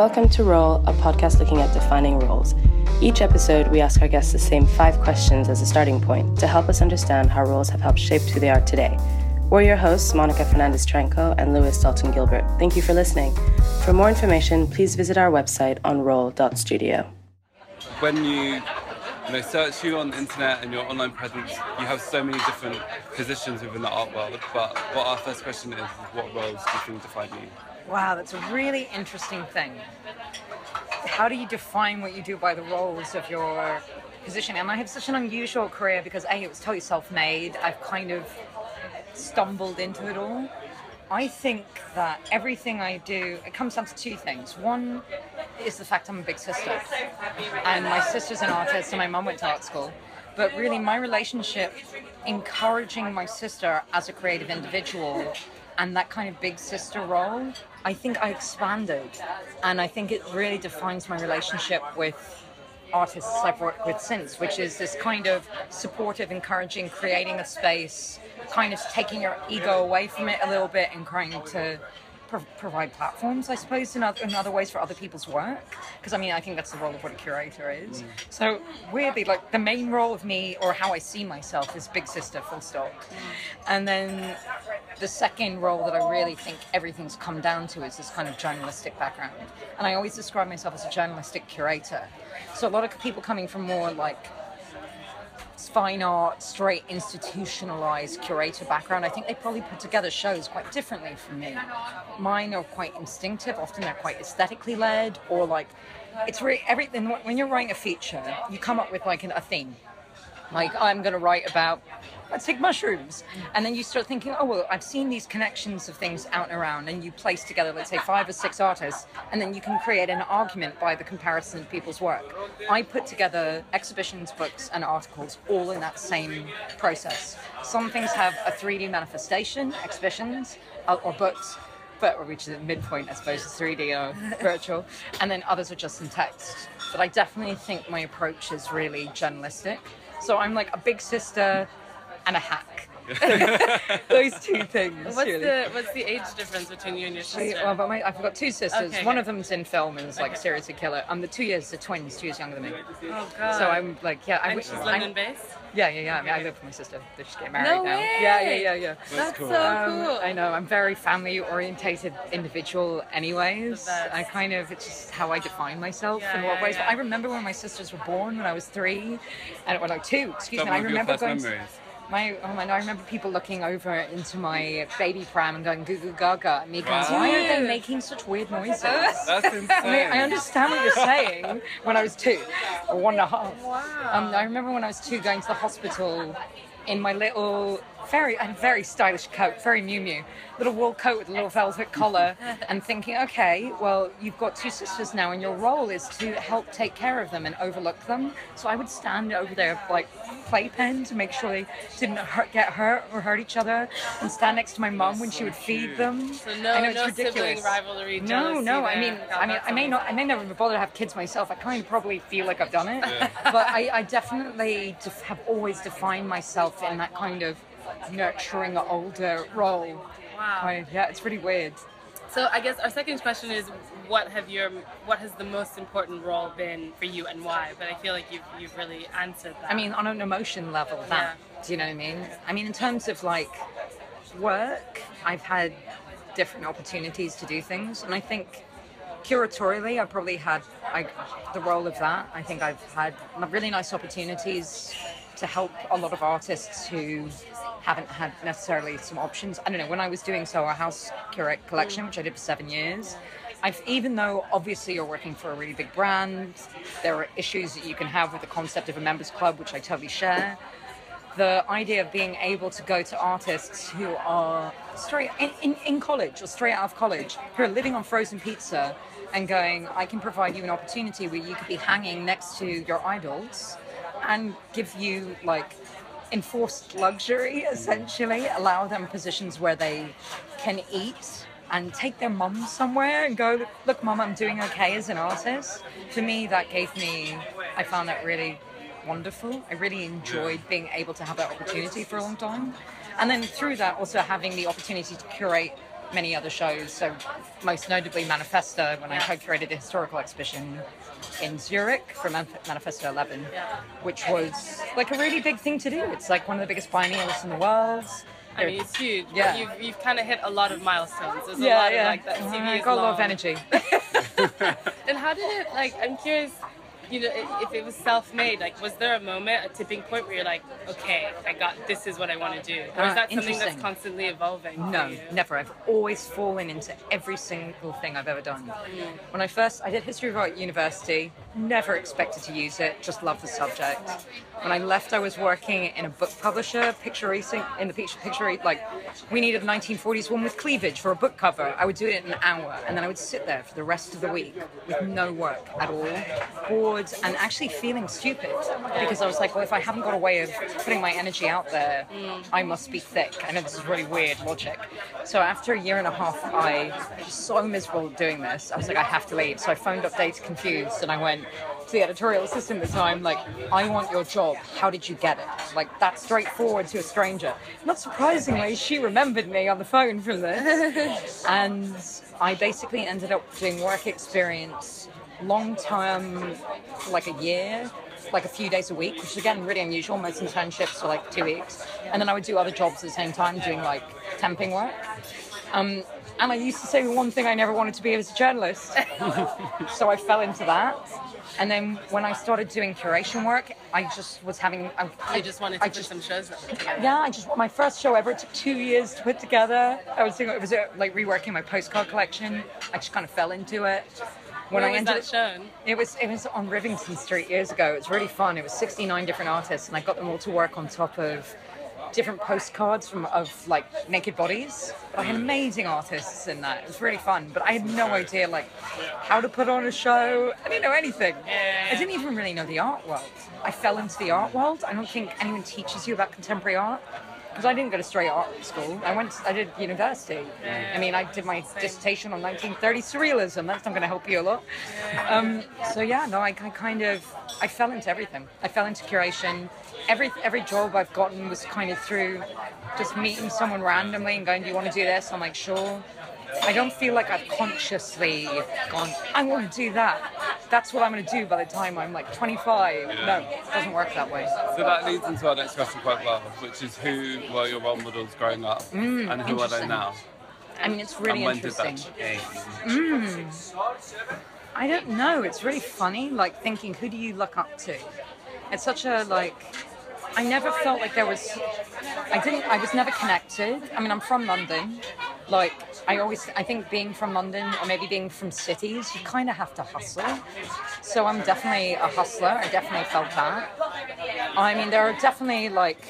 Welcome to Role, a podcast looking at defining roles. Each episode, we ask our guests the same five questions as a starting point to help us understand how roles have helped shape who they are today. We're your hosts, Monica Fernandez Tranco and Lewis Dalton Gilbert. Thank you for listening. For more information, please visit our website on role.studio. When you you know, search you on the internet and your online presence, you have so many different positions within the art world. But what our first question is, is what roles do you think define you? Wow, that's a really interesting thing. How do you define what you do by the roles of your position? And I have such an unusual career because A, it was totally self made. I've kind of stumbled into it all. I think that everything I do, it comes down to two things. One is the fact I'm a big sister, and my sister's an artist, and my mum went to art school. But really, my relationship, encouraging my sister as a creative individual, and that kind of big sister role, I think I expanded, and I think it really defines my relationship with artists I've worked with since, which is this kind of supportive, encouraging, creating a space kind of taking your ego away from it a little bit and trying to pro- provide platforms, I suppose, in other, in other ways for other people's work. Because I mean, I think that's the role of what a curator is. Mm. So weirdly, like the main role of me or how I see myself is big sister, full stop. Mm. And then the second role that I really think everything's come down to is this kind of journalistic background. And I always describe myself as a journalistic curator. So a lot of people coming from more like fine art, straight institutionalized curator background, I think they probably put together shows quite differently from me. Mine are quite instinctive, often they're quite aesthetically led, or like it's really everything. When you're writing a feature, you come up with like an, a theme. Like I'm going to write about let's take mushrooms. And then you start thinking, oh, well, I've seen these connections of things out and around, and you place together, let's say, five or six artists, and then you can create an argument by the comparison of people's work. I put together exhibitions, books, and articles all in that same process. Some things have a 3D manifestation, exhibitions, uh, or books, but which is a midpoint, I suppose, is 3D or virtual, and then others are just in text. But I definitely think my approach is really journalistic. So I'm like a big sister and a hack. Those two things. What's really. the what's the age difference between you and your sister? Well, but my, I've got two sisters. Okay, One of them's in film and is like okay. seriously killer. I'm the two years, the twins, two years younger than me. Oh god. So I'm like, yeah. And I, she's London based. Yeah, yeah, yeah. I mean, I live with my sister. They're just getting married no now. Way. Yeah, yeah, yeah, yeah. That's, That's cool. so um, cool. I know. I'm very family orientated individual, anyways. I kind of it's just how I define myself yeah, in what yeah, ways. Yeah. But I remember when my sisters were born when I was three, and it was like two. Excuse Some me. I remember going. Memories my oh my! I remember people looking over into my baby pram and going goo goo gaga, and me going, wow. "Why are they making such weird noises?" That's insane. I, mean, I understand what you're saying. When I was two, or one and a half. Wow. Um, I remember when I was two, going to the hospital in my little very a very stylish coat, very Miu Miu, little wool coat with a little velvet collar, and thinking, okay, well, you've got two sisters now, and your role is to help take care of them and overlook them. So I would stand over there like playpen to make sure they didn't hurt, get hurt or hurt each other, and stand next to my mom when she would feed them. So no, I know, no sibling rivalry. No, no. I mean, I mean, I may not, I may never bother to have kids myself. I kind of probably feel like I've done it, yeah. but I, I definitely have always defined myself in that kind of nurturing older role. Wow. I, yeah, it's pretty weird. So I guess our second question is, what have your what has the most important role been for you and why? But I feel like you've you've really answered that. I mean, on an emotion level, that yeah. do you know what I mean? I mean, in terms of like work, I've had different opportunities to do things, and I think curatorially, I probably had I, the role of that. I think I've had really nice opportunities to help a lot of artists who haven't had necessarily some options. I don't know, when I was doing Soho House Curate Collection, which I did for seven years, I've, even though obviously you're working for a really big brand, there are issues that you can have with the concept of a members club, which I totally share. The idea of being able to go to artists who are straight in, in, in college or straight out of college, who are living on frozen pizza and going, I can provide you an opportunity where you could be hanging next to your idols and give you like enforced luxury essentially. Allow them positions where they can eat and take their mum somewhere and go look mum i'm doing okay as an artist. For me that gave me i found that really wonderful. I really enjoyed being able to have that opportunity for a long time. And then through that also having the opportunity to curate many other shows. So, most notably Manifesta, when I co-curated the historical exhibition in Zurich for Manif- Manifesta 11, Yeah. which was like a really big thing to do. It's like one of the biggest biennials in the world. I mean, it's huge. Yeah. You've, you've kind of hit a lot of milestones. There's a yeah, lot yeah. of like that CV I is got a lot of energy. And how did it like? I'm curious. You know, if it was self-made, like, was there a moment, a tipping point where you're like, okay, I got this is what I want to do, or is Ah, that something that's constantly evolving? No, never. I've always fallen into every single thing I've ever done. When I first, I did history of art at university, never expected to use it, just loved the subject. When I left, I was working in a book publisher, picture racing, in the picture, picture, like, we needed a 1940s one with cleavage for a book cover. I would do it in an hour, and then I would sit there for the rest of the week with no work at all, bored, and actually feeling stupid because I was like, well, if I haven't got a way of putting my energy out there, mm. I must be thick. I know this is really weird logic. So after a year and a half, I was so miserable doing this. I was like, I have to leave. So I phoned up Dazed & Confused and I went to the editorial assistant at the time, like, I want your job. How did you get it? Like, that straightforward to a stranger. Not surprisingly, she remembered me on the phone from this. and I basically ended up doing work experience long term, like a year, like a few days a week, which is again really unusual. Most internships are like two weeks. And then I would do other jobs at the same time, doing like temping work. Um, and I used to say one thing I never wanted to be was a journalist. so I fell into that. And then when I started doing curation work, I just was having. I, I just wanted to I put just- some shows up yeah, I just my first show ever. It took two years to put together. I was thinking it was uh, like reworking my postcard collection. I just kind of fell into it. When Where I was ended that shown? it was it was on Rivington Street years ago. It was really fun. It was 69 different artists, and I got them all to work on top of different postcards from of like naked bodies. I had mm. amazing artists in that. It was really fun, but I had no idea like how to put on a show. I didn't know anything. I didn't even really know the art world. I fell into the art world. I don't think anyone teaches you about contemporary art. Because I didn't go to straight art school. I went. I did university. I mean, I did my dissertation on 1930 surrealism. That's not going to help you a lot. Um, so yeah, no, I, I kind of I fell into everything. I fell into curation. Every every job I've gotten was kind of through just meeting someone randomly and going, "Do you want to do this?" I'm like, "Sure." I don't feel like I've consciously gone, I want to do that. That's what I'm going to do by the time I'm like 25. No, it doesn't work that way. So that leads into our next question quite well, which is who were your role models growing up mm, and who are they now? I mean, it's really and when interesting. did that change? Mm. Mm. I don't know. It's really funny, like thinking, who do you look up to? It's such a like. I never felt like there was. I didn't. I was never connected. I mean, I'm from London. Like, I always. I think being from London or maybe being from cities, you kind of have to hustle. So I'm definitely a hustler. I definitely felt that. I mean, there are definitely like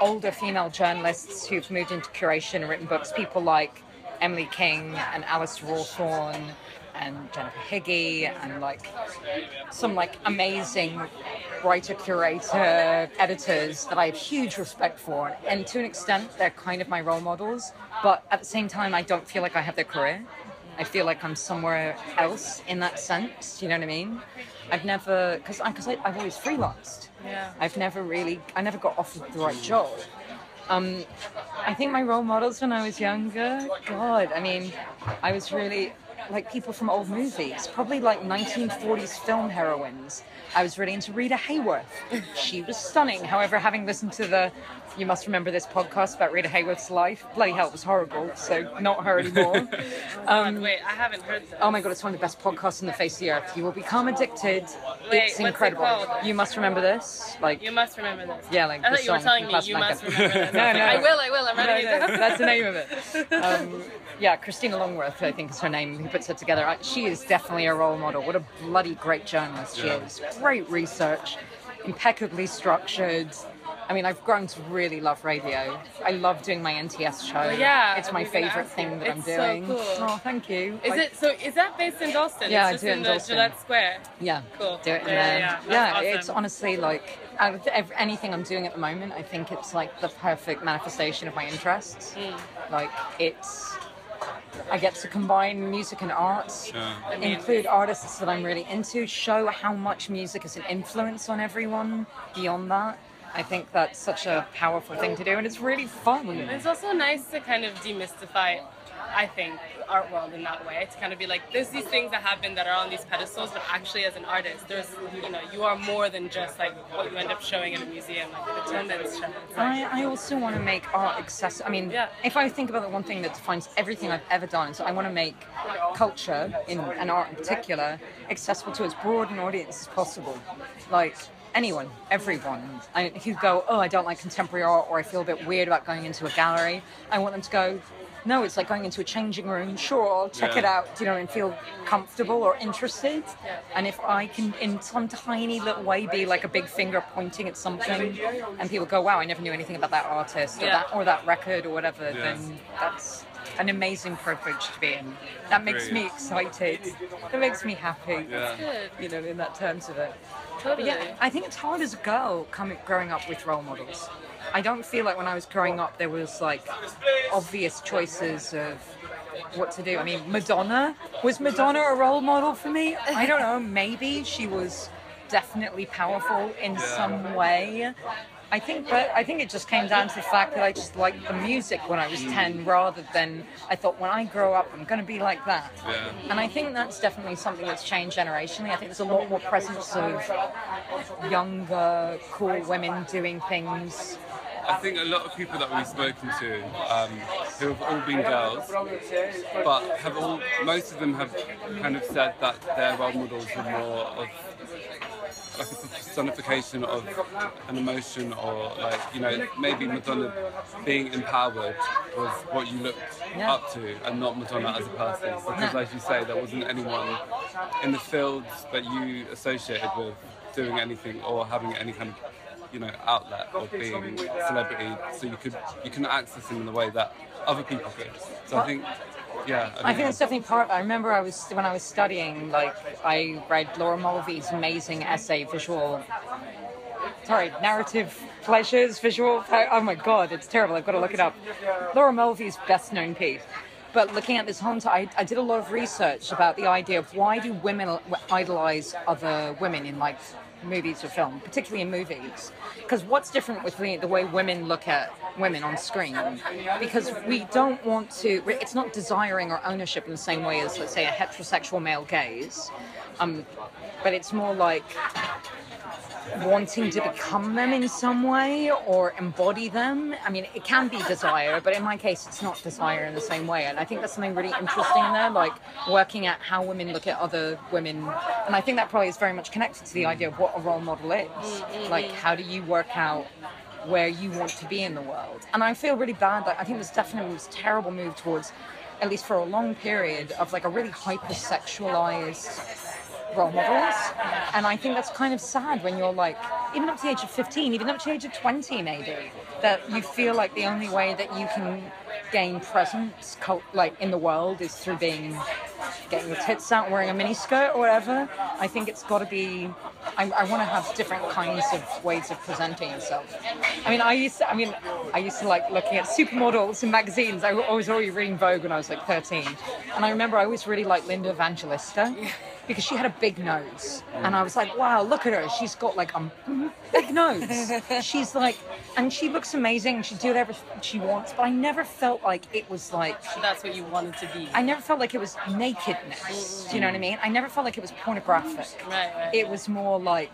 older female journalists who've moved into curation and written books. People like Emily King and Alice Rawsthorn and Jennifer Higgie and like some like amazing writer, curator, editors that I have huge respect for. And to an extent, they're kind of my role models. But at the same time, I don't feel like I have their career. I feel like I'm somewhere else in that sense. You know what I mean? I've never, because because I've always freelanced. Yeah. I've never really, I never got offered the right job. Um, I think my role models when I was younger, God, I mean, I was really like people from old movies, probably like 1940s film heroines. I was really into Rita Hayworth. She was stunning. However, having listened to the You Must Remember This podcast about Rita Hayworth's life, bloody hell, it was horrible. So, not her anymore. Um, Wait, I haven't heard that. Oh my god, it's one of the best podcasts on the face of the earth. You will become addicted. Wait, it's it incredible. called? You must remember this. Like You must remember this. Yeah, like I the thought you were telling me you must remember this. No, no. I will, I will. I'm no, writing it no, that's the name of it. Um, yeah, Christina Longworth, I think is her name, puts it together. I- She is definitely a role model. What a bloody great journalist she Yeah. is. Great research, impeccably structured. I mean, I've grown to really love radio. I love doing my NTS show. Yeah, it's my favorite thing that It's I'm so doing. cool. Oh, thank you. Is I- it so? Is that based in Dalston? Yeah, I it's just do it in in the Dalston. Gillett Square. Yeah. Cool. Do it in Yeah, there. yeah, yeah. That's it's honestly like out of ev- anything I'm doing at the moment, I think it's like the perfect manifestation of my interests. Mm. Like it's, I get to combine music and art, Yeah. include artists that I'm really into, show how much music is an influence on everyone beyond that. I think that's such a powerful thing to do, and it's really fun. It's also nice to kind of demystify I think, art world in that way to kind of be like, there's these things that happen that are on these pedestals, but actually, as an artist, there's, you know, you are more than just like what you end up showing at a museum, like the attendance show. Like, I, I also want to make art accessible. I mean, Yeah. if I think about the one thing that defines everything I've ever done, so I want to make culture, in and art in particular, accessible to as broad an audience as possible. Like anyone, everyone. I, if you go, oh, I don't like contemporary art, or I feel a bit weird about going into a gallery, I want them to go. No, it's like going into a changing room. Sure, I'll check Yeah. it out, you know, and feel comfortable or interested. And if I can, in some tiny little way, be like a big finger pointing at something, and people go, "Wow, I never knew anything about that artist or Yeah. that or that record or whatever," Yeah. then that's an amazing privilege to be in. That makes me excited. That makes me happy. Yeah. good. You know, in that terms of it. But yeah, I think it's hard as a girl coming growing up with role models. I don't feel like when I was growing up there was like obvious choices of what to do. I mean, Madonna was Madonna a role model for me? I don't know. Maybe she was definitely powerful in some way. I think, but I think it just came down to the fact that I just liked the music when I was ten, rather than I thought when I grow up I'm going to be like that. Yeah. And I think that's definitely something that's changed generationally. I think there's a lot more presence of younger, cool women doing things. I think a lot of people that we've spoken to, um, who have all been girls, but have all, most of them have kind of said that their role models were more of like a personification of an emotion or like, you know, maybe Madonna being empowered was what you looked Yeah. up to and not Madonna as a person. Because as you say, there wasn't anyone in the fields that you associated with doing anything or having any kind of you know outlet of being a celebrity so you could you can access them in the way that other people could so i think yeah I think that's definitely part. I remember I was when I was studying, like I read Laura Mulvey's amazing essay, visual. Sorry, narrative pleasures, visual. Oh my god, it's terrible. I've got to look it up. Laura Mulvey's best known piece. But looking at this time, I, I did a lot of research about the idea of why do women idolize other women in like movies or film, particularly in movies. Because what's different with the, way women look at women on screen? Because we don't want to, it's not desiring or ownership in the same way as, let's say, a heterosexual male gaze. Um, but it's more like wanting to become them in some way or embody them. I mean, it can be desire, but in my case, it's not desire in the same way. And I think that's something really interesting in there, like working at how women look at other women. And I think that probably is very much connected to the idea of what a role model is. Mm-hmm. Like, how do you work out where you want to be in the world? And I feel really bad. Like, I think there's definitely this terrible move towards, at least for a long period, of like a really hypersexualized role models. And I think that's kind of sad when you're like, even up to the age of 15, even up to the age of 20, maybe, that you feel like the only way that you can gain presence, like in the world, is through being getting your tits out, wearing a miniskirt or whatever. I think it's got to be. I, I want to have different kinds of ways of presenting yourself. I mean, I used to. I mean, I used to like looking at supermodels in magazines. I was already reading Vogue when I was like 13, and I remember I always really liked Linda Evangelista because she had a big nose, and I was like, wow, look at her. She's got like a big nose. She's like, and she looks amazing. She do whatever she wants, but I never felt like it was like. That's what you wanted to be. I never felt like it was nakedness. Do you know what I mean? I never felt like it was pornographic. Right, right. It was more like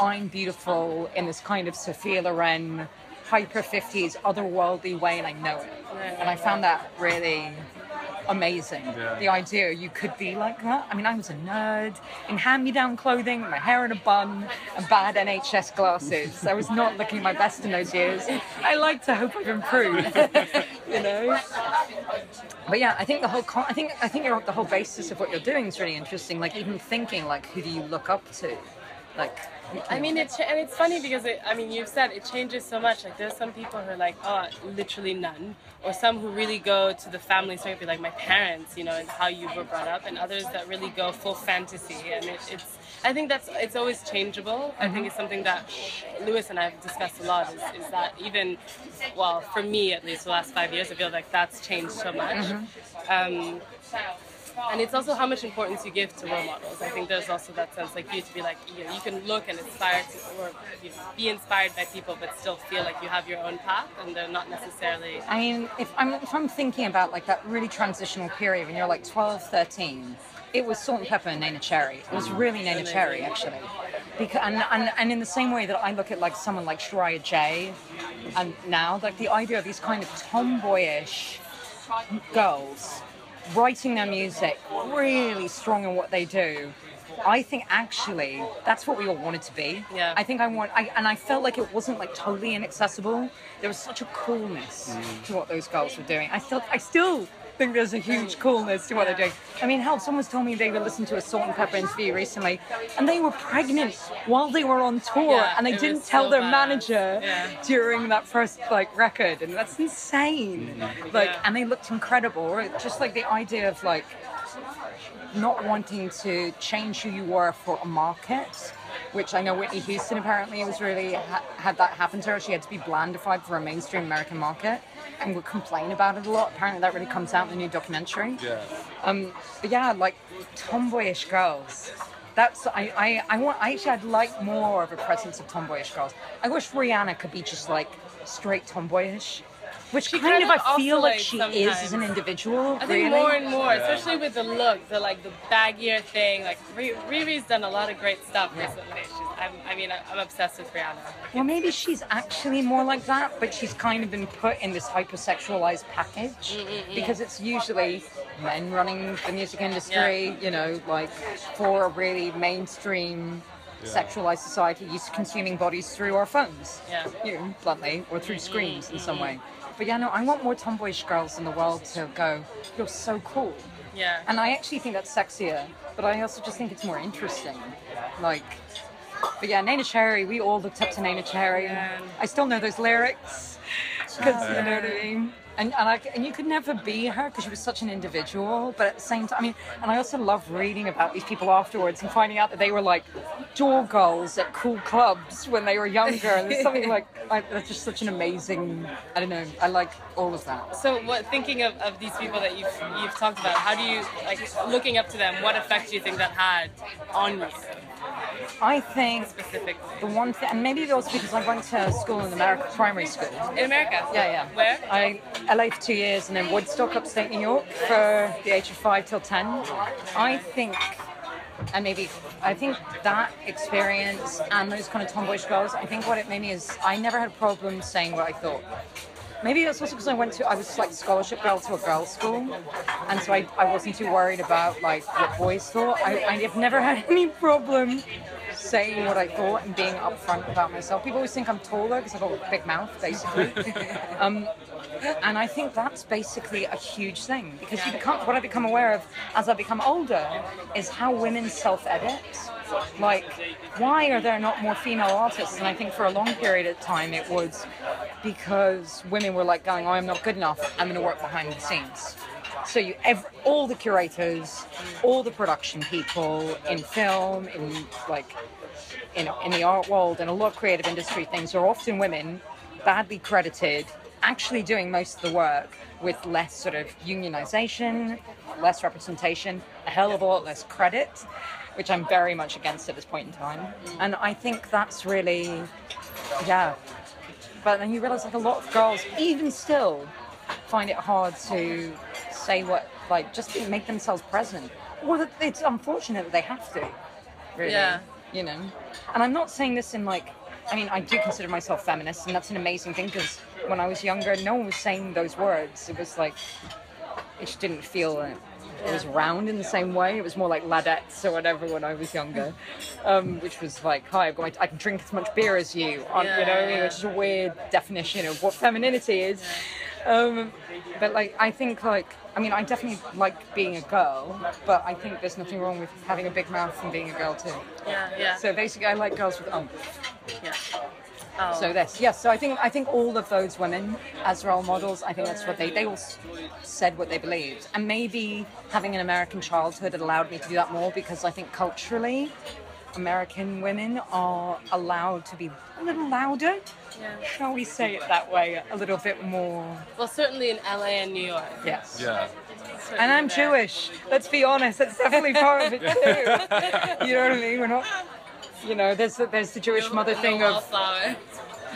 I'm beautiful in this kind of Sophia Loren, hyper 50s, otherworldly way, and I know it. And I found that really amazing. Yeah. The idea you could be like that. I mean, I was a nerd in hand me down clothing, my hair in a bun, and bad NHS glasses. I was not looking my best in those years. I like to hope I've improved, you know? But yeah, I think the whole con- I think I think the whole basis of what you're doing is really interesting. Like even thinking like who do you look up to? Like I mean, it's and it's funny because it, I mean, you've said it changes so much. Like, there's some people who are like, oh, literally none, or some who really go to the family circle, like my parents, you know, and how you were brought up, and others that really go full fantasy. And it, it's, I think that's it's always changeable. I think it's something that Lewis and I have discussed a lot. Is, is that even, well, for me at least, the last five years, I feel like that's changed so much. Um, and it's also how much importance you give to role models. I think there's also that sense like you to be like you know you can look and inspire to or you know, be inspired by people, but still feel like you have your own path, and they're not necessarily. I mean, if I'm, if I'm thinking about like that really transitional period when you're like 12, 13, it was Salt-N-Pepa and Neneh Cherry. It was really Neneh Cherry, actually. Because, and, and, and in the same way that I look at like someone like Shariah J, and now like the idea of these kind of tomboyish girls writing their music really strong in what they do. I think actually that's what we all wanted to be. Yeah. I think I want, I, and I felt like it wasn't like totally inaccessible. There was such a coolness mm. to what those girls were doing. I still, I still think there's a huge coolness to what they're doing. I mean, hell, someone's told me they were listening to a Salt-N-Pepa interview recently, and they were pregnant while they were on tour, Yeah, and they didn't tell so their badass. manager Yeah. during that first like record, and that's insane. Mm-hmm. Like, Yeah. and they looked incredible. Just like the idea of like not wanting to change who you were for a market, which I know Whitney Houston apparently was really ha- had that happen to her. She had to be blandified for a mainstream American market and would complain about it a lot. Apparently, that really comes out in the new documentary. Yeah. Um, but yeah, like tomboyish girls. That's I, I, I want I actually I'd like more of a presence of tomboyish girls. I wish Rihanna could be just like straight tomboyish. Which She kind, kind of of I feel like oscillates she is as an individual. I think really. more and more, especially with the look, the like the baggier thing. Like Ri- Riri's done a lot of great stuff recently. She's, I'm, I mean, I- I'm obsessed with Rihanna. Well, maybe she's actually more like that, but she's kind of been put in this hypersexualized package mm, mm, mm, because it's usually men running the music industry, you know, like for a really mainstream sexualized society used to consuming bodies through our phones, Yeah. you know, bluntly, or through screens in some mm-hmm. way. But yeah, no, I want more tomboyish girls in the world to go, you're so cool. Yeah. And I actually think that's sexier, but I also just think it's more interesting. Like, but yeah, Neneh Cherry, we all looked up to Neneh Cherry. Yeah. I still know those lyrics because you know what I mean. And and, I, and you could never be her because she was such an individual. But at the same time, I mean, and I also love reading about these people afterwards and finding out that they were like door girls at cool clubs when they were younger. And there's something like I, that's just such an amazing. I don't know. I like all of that. So, what thinking of, of these people that you've you've talked about? How do you like looking up to them? What effect do you think that had on you I think the one thing, and maybe it was because I went to school in America, primary school. in America? Yeah, yeah. Where? I LA for two years and then Woodstock, upstate New York, for the age of five till ten. I think, and maybe I think that experience and those kind of tomboyish girls. I think what it made me is I never had a problem saying what I thought. Maybe that's also because I went to I was like scholarship girl to a girls' school, and so I, I wasn't too worried about like what boys thought. I, I have never had any problem saying what I thought and being upfront about myself. People always think I'm taller because I've got a big mouth, basically. um, and I think that's basically a huge thing because you become what I become aware of as I become older is how women self-edit. Like, why are there not more female artists? And I think for a long period of time it was because women were like going, "Oh, I'm not good enough. I'm going to work behind the scenes." So you, ev all the curators, all the production people in film, in like, in, in the art world, and a lot of creative industry things are often women, badly credited, actually doing most of the work with less sort of unionization, less representation, a hell of a lot less credit, which I'm very much against at this point in time. And I think that's really, yeah. But then you realize like a lot of girls, even still, find it hard to say what, like, just to make themselves present. Or that it's unfortunate that they have to, really. Yeah. You know? And I'm not saying this in like, I mean, I do consider myself feminist, and that's an amazing thing because when I was younger, no one was saying those words. It was like, it just didn't feel it was round in the same way. It was more like ladettes or whatever when I was younger, um, which was like, hi, I've got my, I can drink as much beer as you, um, you know, Yeah, yeah. which is a weird definition of what femininity is. Um, but like, I think like, I mean, I definitely like being a girl, but I think there's nothing wrong with having a big mouth and being a girl too. Yeah, yeah, So basically, I like girls with umph. yeah. Oh. So this, yes. So I think I think all of those women as role models, I think that's what they they all said what they believed, and maybe having an American childhood had allowed me to do that more because I think culturally, American women are allowed to be a little louder. Yeah. Shall we say it that way? A little bit more. Well, certainly in LA and New York. Yes. Yeah. And I'm Jewish. Let's be honest, that's definitely part of it too. you know what I mean? We're not. You know, there's the, there's the Jewish mother thing of wallflower.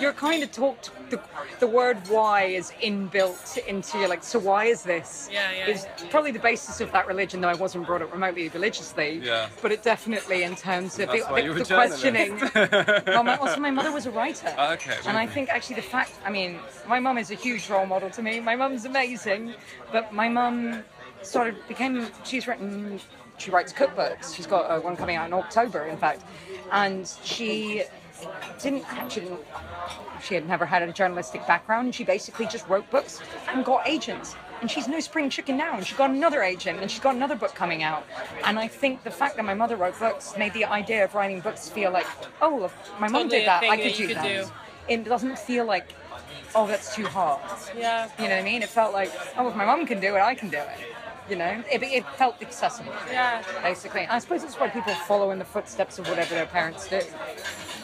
you're kind of talked the, the word why is inbuilt into you like so why is this Yeah, yeah. is probably the basis of that religion though i wasn't brought up remotely religiously Yeah. but it definitely in terms of That's the, why the, you were the a journalist. questioning well, my, also my mother was a writer ah, Okay, and i think actually the fact i mean my mum is a huge role model to me my mum's amazing but my mum started became she's written she writes cookbooks. She's got uh, one coming out in october in fact. And she didn't didn't she had never had a journalistic background. She basically just wrote books and got agents. And she's no spring chicken now. And she got another agent and she's got another book coming out. And i think the fact that my mother wrote books made the idea of writing books feel like oh my mum Totally did that i could you do could that. do. it doesn't feel like oh that's too hard. Yeah. you know what i mean? It felt like oh if my mum can do it i can do it you know it, it felt accessible Yeah. basically i suppose it's why people follow in the footsteps of whatever their parents do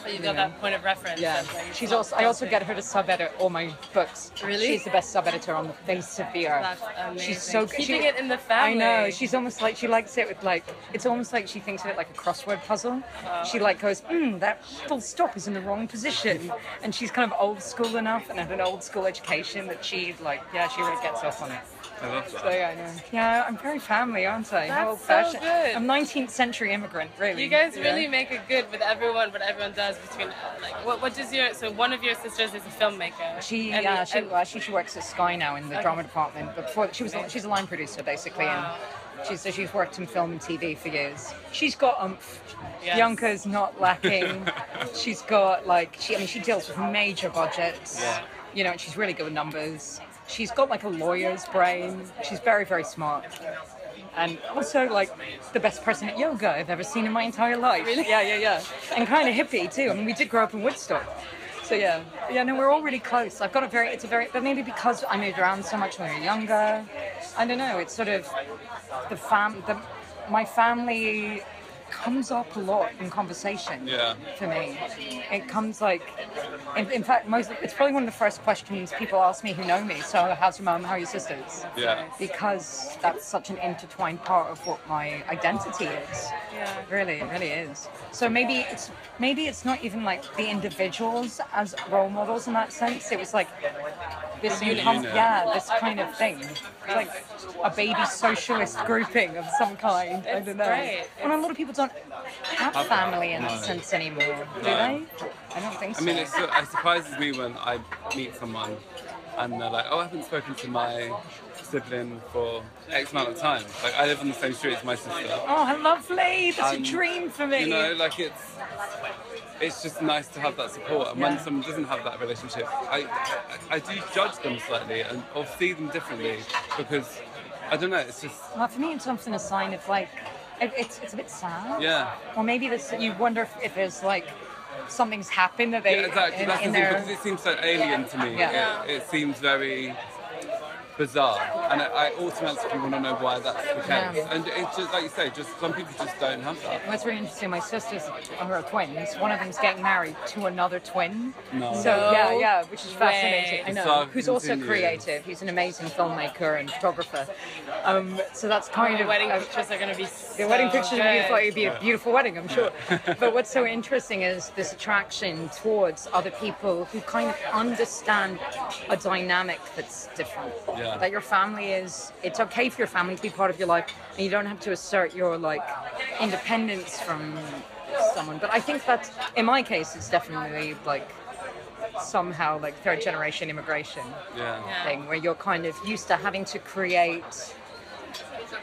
But you got that point of reference. yeah, like, she's also. I also get her to sub-edit all my books. Really? She's the best sub-editor on the face of the earth. That's amazing. She's so good. Keeping She- it in the family. I know. She's almost like she likes it with like. It's almost like she thinks of it like a crossword puzzle. She like goes, mm, that full stop is in the wrong position, and she's kind of old school enough and had an old school education that she like. Yeah, she really gets off on it. I love So that. yeah, I know. Yeah, I'm very family, aren't I? That's old-fashioned. so good. I'm 19th century immigrant, really. You guys know? really make it good with everyone, what everyone does between like what what does your so one of your sisters is a filmmaker. She, And- yeah, she, and- well, she, she works at Sky now in the Okay. drama department. But before she was, she's a line producer basically, Wow. and she's so she's worked in film and TV for years. She's got umph. Yes. Bianca's not lacking. she's got like she, I mean, she deals with major budgets. Yeah. You know, and she's really good with numbers. She's got like a lawyer's brain. She's very, very smart. And also like the best person at yoga I've ever seen in my entire life. Really? Yeah, yeah, yeah. And kind of hippie too. I mean, we did grow up in Woodstock. So yeah, yeah, no, we're all really close. I've got a very, it's a very, but maybe because I moved around so much when we were younger, I don't know. It's sort of the fam, the my family comes up a lot in conversation. Yeah. For me, it comes like, in, in fact, most it's probably one of the first questions people ask me who know me. So, how's your mom? How are your sisters? Yeah. Because that's such an intertwined part of what my identity is. Yeah. Really, it really is. So maybe it's maybe it's not even like the individuals as role models in that sense. It was like this unit. incom- yeah, this kind of thing. It's like a baby socialist grouping of some kind. I don't know. great. And a lot of people don't have family in that No. sense anymore, do No. they? I don't think so. I mean, it's, it surprises me when I meet someone and they're like, "Oh, I haven't spoken to my sibling for X amount of time." Like, I live on the same street as my sister. Oh, how lovely! That's And, a dream for me. You know, like it's it's just nice to have that support. And Yeah. when someone doesn't have that relationship, I, I I do judge them slightly and or see them differently because I don't know. It's just Well, for me, it's often a sign of like, it, it's it's a bit sad. yeah. Or maybe this you wonder if, if there's like something's happened that they Yeah, exactly. in, That's in the thing their because it seems so alien to me. Yeah. It, it seems very bizarre, and I, I automatically want to know why that's the case. Yeah. And it's just like you say, just some people just don't have that. What's really interesting, my sisters are twins. One of them's getting married to another twin. No. So yeah, yeah, which is fascinating. way. I know. So Who's also creative. He's an amazing filmmaker and photographer. Um, so that's kind of. The of wedding uh, pictures are gonna be The wedding pictures would be, good. it'd be a beautiful wedding, I'm sure. but what's so interesting is this attraction towards other people who kind of understand a dynamic that's different. Yeah. That your family is, it's okay for your family to be part of your life, and you don't have to assert your like independence from someone. But I think that, in my case, it's definitely like somehow like third generation immigration Yeah. Yeah. thing where you're kind of used to having to create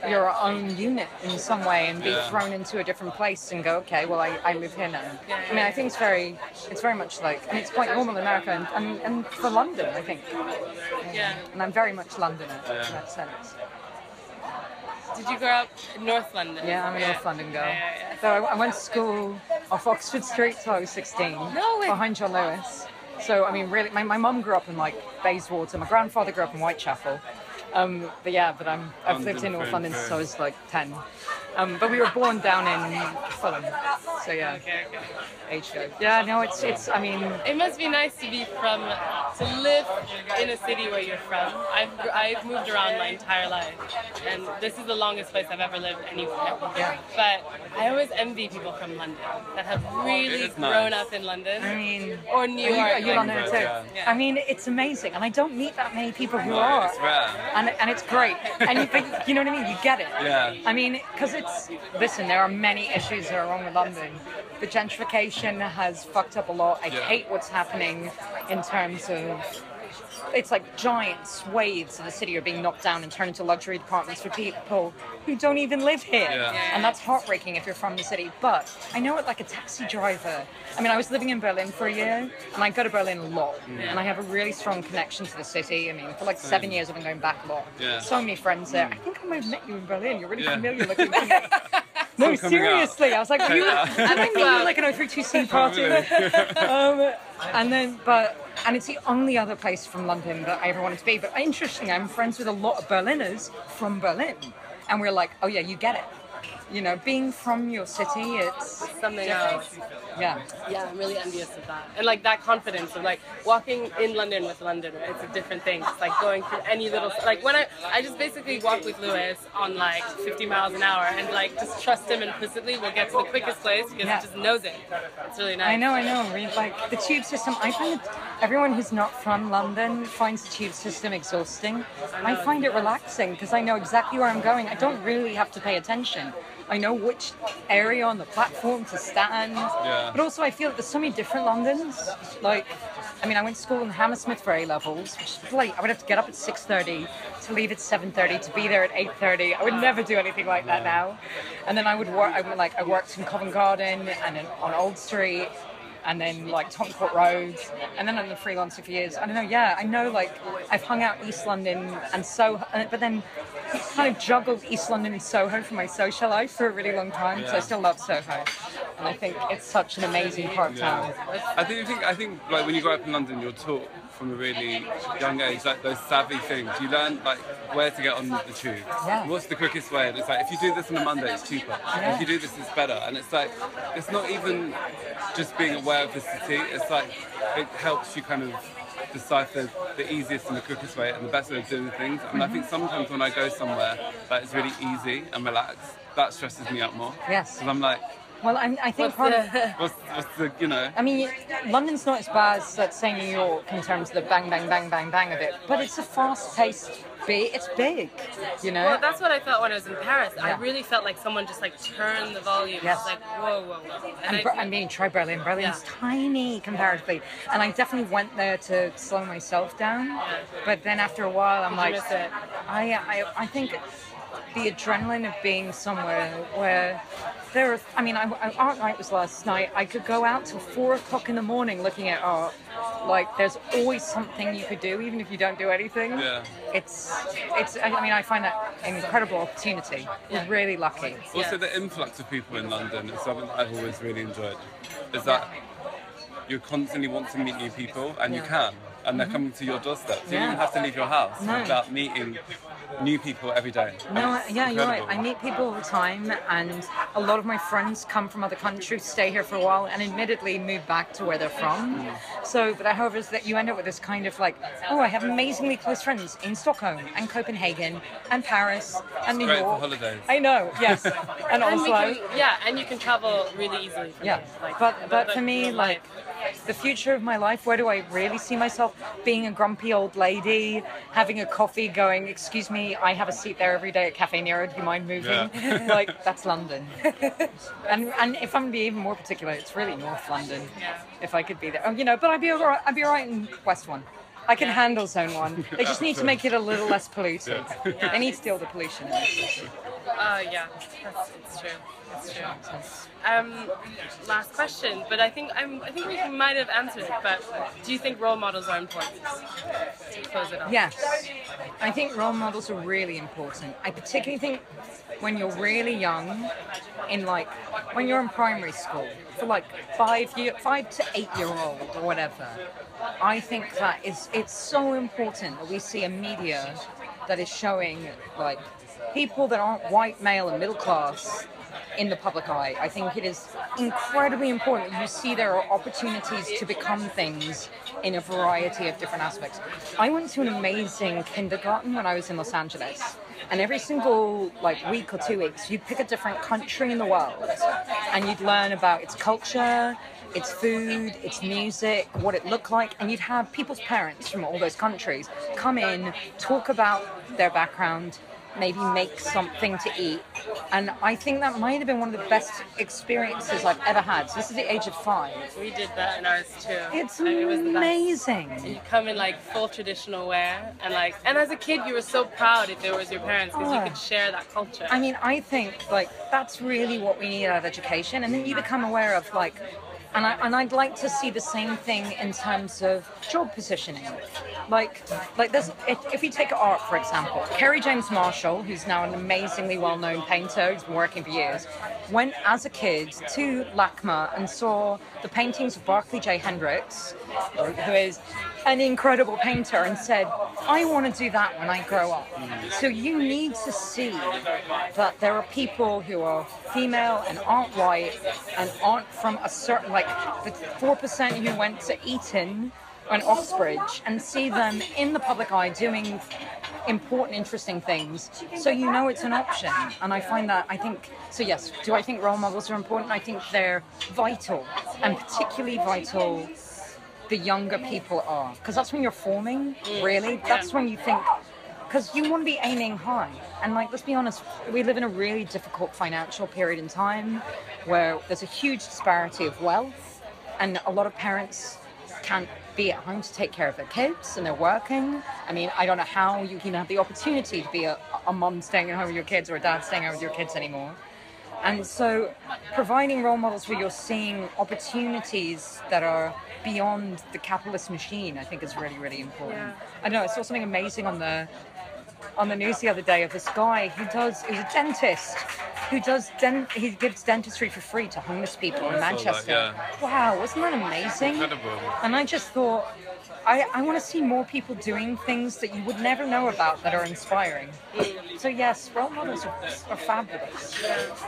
your own unit in some way and be Yeah. thrown into a different place and go, okay, well, I, I live here now. Yeah, I mean, I think it's very, it's very much like, I mean, it's quite normal in America and, and, and for London, I think. Yeah. And I'm very much Londoner Yeah. in that sense. Did you grow up in North London? Yeah, I'm a North London girl. Yeah, yeah, yeah. So I, I went to school off Oxford Street till I was 16. No way. Behind John Lewis. So, I mean, really, my, my mum grew up in like Bayswater. My grandfather grew up in Whitechapel. Um, but yeah, but I'm, I've lived in North London since I was like 10. Um, but we were born down in Fulham. So yeah, Okay, okay. age go. Yeah, no, it's it's. I mean, It must be nice to be from, to live in a city where you're from. I've, I've moved around my entire life, and this is the longest place I've ever lived anywhere. Yeah. But I always envy people from London that have really It is nice. grown up in London I mean. or New Are you, York. are you like- London too? Yeah. Yeah. I mean, it's amazing, and I don't meet that many people who No, are. it's rare. and and it's great. And you think, you know what I mean? You get it. Yeah. I mean, because it's listen, there are many issues that are wrong with London. The gentrification has fucked up a lot. I Yeah. hate what's happening in terms of. It's like giant swathes of the city are being knocked down and turned into luxury apartments for people who don't even live here. Yeah. And that's heartbreaking if you're from the city. But I know it like a taxi driver. I mean, I was living in Berlin for a year, and I go to Berlin a lot, and I have a really strong connection to the city. I mean, for like seven years, I've been going back a lot. Yeah. So many friends there. I think I might have met you in Berlin. You're really Yeah. familiar looking. no, coming out. seriously. I was like, you. I think you were like an 032C party. um, and then, but, and it's the only other place from London that I ever wanted to be. But interesting, I'm friends with a lot of Berliners from Berlin. And we're like, oh yeah, you get it. You know, being from your city, it's Something different. else. Yeah. Yeah, I'm really envious of that. And like that confidence of like walking in London with London, it's a different thing. It's like going through any little like when I I just basically walk with Lewis on like 50 miles an hour and like just trust him implicitly. We'll get to the quickest place because Yeah. he just knows it. It's really nice. I know, I know. Like the tube system, I find that everyone who's not from London finds the tube system exhausting. I, know, find it relaxing because I know exactly where I'm going. I don't really have to pay attention. I know which area on the platform to stand. Yeah. But also, I feel that there's so many different Londons. Like, I mean, I went to school in Hammersmith for A levels, which is late. I would have to get up at 6:30 to leave at 7:30 to be there at 8:30. I would never do anything like that now. And then I would work. I would, like I worked in Covent Garden and in, on Old Street. And then like Tottenham Court Road, and then I'm a freelancer for years. I don't know. Yeah, I know. Like I've hung out East London and Soho, uh, but then kind of juggled East London and Soho for my social life for a really long time. So I still love Soho, and I think it's such an amazing part of town. I think, I think I think like when you grow up in London, you're taught from a really young age like those savvy things. You learn like where to get on the tube. Yeah. What's the quickest way? And it's like if you do this on a Monday, it's cheaper. Yeah. If you do this, it's better. And it's like it's not even just being aware of the city. It's like it helps you kind of decipher the easiest and the quickest way and the best way of doing things. And I think Mm-hmm. sometimes when I go somewhere that is really easy and relaxed, that stresses me out more. Yes. Because I'm like, Well, I, I think What's part of the, what's, what's the you know? I mean, London's not as bad as, let's say, New York in terms of the bang, bang, bang, bang, bang of it, but it's a fast-paced big. It's big, you know. well, that's what I felt when I was in Paris. I really felt like someone just like turned the volume. Yes. Like whoa, whoa, whoa. and I I mean, try Berlin. Berlin's Yeah. tiny comparatively, and I definitely went there to slow myself down. But then after a while, I'm Did like, you miss it? I, I, I think the adrenaline of being somewhere where there are, I mean, I, I, art night was last night. I could go out till four o'clock in the morning looking at art. Like, there's always something you could do, even if you don't do anything. Yeah. It's, it's. I mean, I find that an incredible opportunity. We're really lucky. Also, Yeah. the influx of people in London is something I've always really enjoyed. Is that you constantly want to meet new people, and you Yeah. can, and they're mm-hmm. coming to your doorstep. So you don't even have to leave your house No. without meeting new people every day. No, I- it's yeah, you're right. I meet people all the time, and a lot of my friends come from other countries, stay here for a while, and admittedly move back to where they're from. Mm. So, but however, is that you end up with this kind of like, oh, I have amazingly close friends in Stockholm and Copenhagen and Paris and New great for holidays. I know, yes, and and Oslo. can, yeah, and you can travel really easily. Yeah. Like, but but the- for me, the like the future of my life, where do I really see myself being a grumpy old lady, having a coffee, going, "Excuse me, I have a seat there every day at Caffè Nero. Do you mind moving?" like that's London. and and if I'm gonna be even more particular, it's really North London. Yeah. If I could be there, oh, you know, but I'd be alright. I'd be alright in West One. I can handle Zone One. They just need to make it a little less polluted. Yeah. They need to deal with the pollution. Uh, yeah, that's, it's true. It's true. Um, last question, but I think I'm. I think we might have answered it. But do you think role models are important? Close it off. Yes, I think role models are really important. I particularly think when you're really young, in like when you're in primary school, for like five year, five to eight year old or whatever. I think that is it's so important that we see a media that is showing like people that aren't white, male, and middle class in the public eye. I think it is incredibly important that you see there are opportunities to become things in a variety of different aspects. I went to an amazing kindergarten when I was in Los Angeles. And every single like week or two weeks, you'd pick a different country in the world, and you'd learn about its culture, its food, its music, what it looked like, and you'd have people's parents from all those countries come in, talk about their background, maybe make something to eat. And I think that might have been one of the best experiences I've ever had. So this is the age of five. We did that in ours too. It's and was amazing. And you come in like full traditional wear, and like, and as a kid, you were so proud if it was your parents because Oh. you could share that culture. I mean, I think like that's really what we need out of education, and then you become aware of like, and I and I'd like to see the same thing in terms of job positioning. Like, like this. If, if we take art for example, Kerry James Marshall, who's now an amazingly well-known painter, who's been working for years, went as a kid to LACMA and saw the paintings of Barkley J. Hendricks, who is an incredible painter, and said, "I want to do that when I grow up." So you need to see that there are people who are female and aren't white and aren't from a certain like the four percent who went to Eton and Oxbridge and see them in the public eye doing important, interesting things. So you know it's an option. And I find that I think so yes, do I think role models are important? I think they're vital and particularly vital the younger people are. Because that's when you're forming, mm. really. That's when you think because you want to be aiming high. And like, let's be honest, we live in a really difficult financial period in time where there's a huge disparity of wealth, and a lot of parents can't be at home to take care of their kids and they're working. I mean, I don't know how you can have the opportunity to be a, a mum staying at home with your kids or a dad staying at home with your kids anymore. And so, providing role models where you're seeing opportunities that are beyond the capitalist machine, I think is really, really important. Yeah. I know I saw something amazing on the on the news the other day of this guy who does he's a dentist who does dent he gives dentistry for free to homeless people in oh, I saw that, Manchester. yeah. Wow, wasn't that amazing? Incredible. And I just thought I, I want to see more people doing things that you would never know about that are inspiring. So yes, role models are, are fabulous.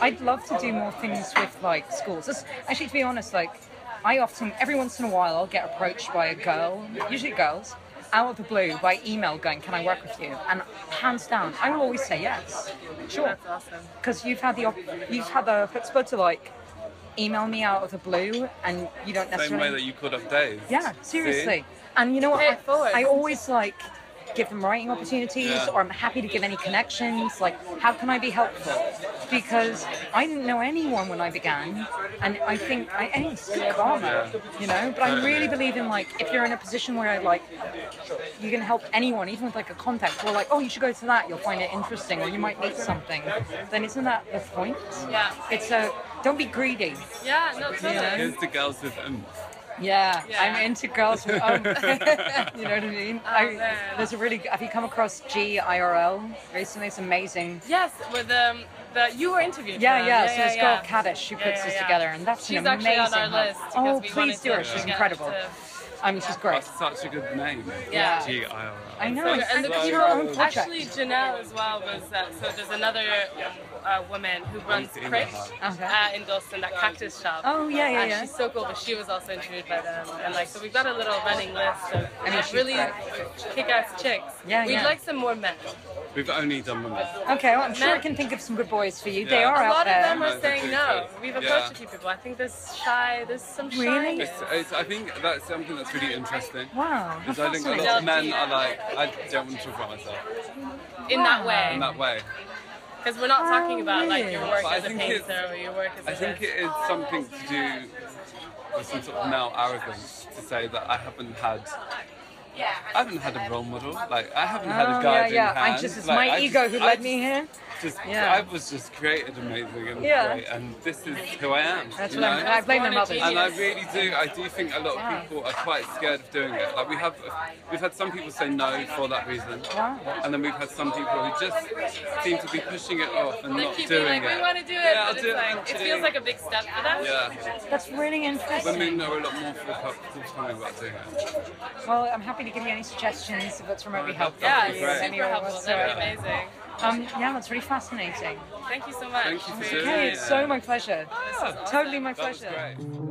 I'd love to do more things with like schools. Actually, to be honest, like I often, every once in a while, I'll get approached by a girl, usually girls, out of the blue by email going, "Can I work with you?" And hands down, I will always say yes, sure, That's awesome. because you've had the op- you've had the chutzpah to like email me out of the blue, and you don't necessarily. Same way that you could have Dave. Yeah, See? seriously. And you know what? I, it. I always like give them writing opportunities, Yeah. or I'm happy to give any connections. Like, how can I be helpful? Because I didn't know anyone when I began, and I think I, I think it's good karma, you know. But I really believe in like if you're in a position where like you can help anyone, even with like a contact, or like oh you should go to that, you'll find it interesting, or you might meet something. Then isn't that the point? Yeah. It's a don't be greedy. Yeah, no, totally. Yeah. Here's the girls with um. Yeah, Yeah. I'm into girls. With, um, you know what I mean? I, there's a really. Have you come across GIRL recently? It's amazing. Yes, with um, the you were interviewed. Yeah, for them. yeah. so this girl yeah. Kadish who puts yeah, this yeah. together, and that's She's an actually amazing. on our list. Oh, we please do to her. She's incredible. to- I mean, she's great. That's such a good name. Yeah. G I R L. I know. So, and and the it's people, own project. actually Gynelle as well was uh, so there's another uh, woman who runs seen Crick. Okay. uh, in Dalston, that cactus shop. Oh, yeah, yeah, Uh, yeah. She's so cool, but she was also interviewed by them, and like so we've got a little running list of I mean, really kick-ass chicks. Yeah, We'd yeah. like some more men. We've only done women. Okay, well, I'm sure I can think of some good boys for you. They Yeah. are A lot of them are saying no. We've approached Yeah. a few people. I think there's shy. There's some shy. Really? It's, it's, I think that's something that's really interesting. Wow, Because I think a lot of men are like, I don't want to talk about myself in that way. in that way. Because we're not talking oh, about like your work But as a think it's- painter or your work as a I think it is something to do with some sort of male arrogance to say that I haven't had. I haven't had a role model. Like I haven't had Oh, a yeah, guiding yeah. hand. I just, it's Like, my I ego just- who I led just- me here. Just, Yeah. I was just created amazing and Yeah. great, and this is who I am. That's you what know? I'm, I blame their Born a mothers. And I really do. I do think a lot Wow. of people are quite scared of doing it. Like we have, we've had some people say no for that reason, Wow. and then we've had some people who just seem to be pushing it off and They not keep being doing like, it. we want to do it, Yeah, I'll but do it like, it feels like a big step for them. Yeah, That's really interesting. women are a lot more forthcoming about doing it. Well, I'm happy to give you any suggestions if it's remotely helpful. Yeah, it's be super helpful. whatsoever. That'd be amazing. Um, yeah, that's really fascinating. Thank you so much. Thank you for your doing time. Hey, it. it's so my pleasure. Yeah, Totally my that was pleasure. great.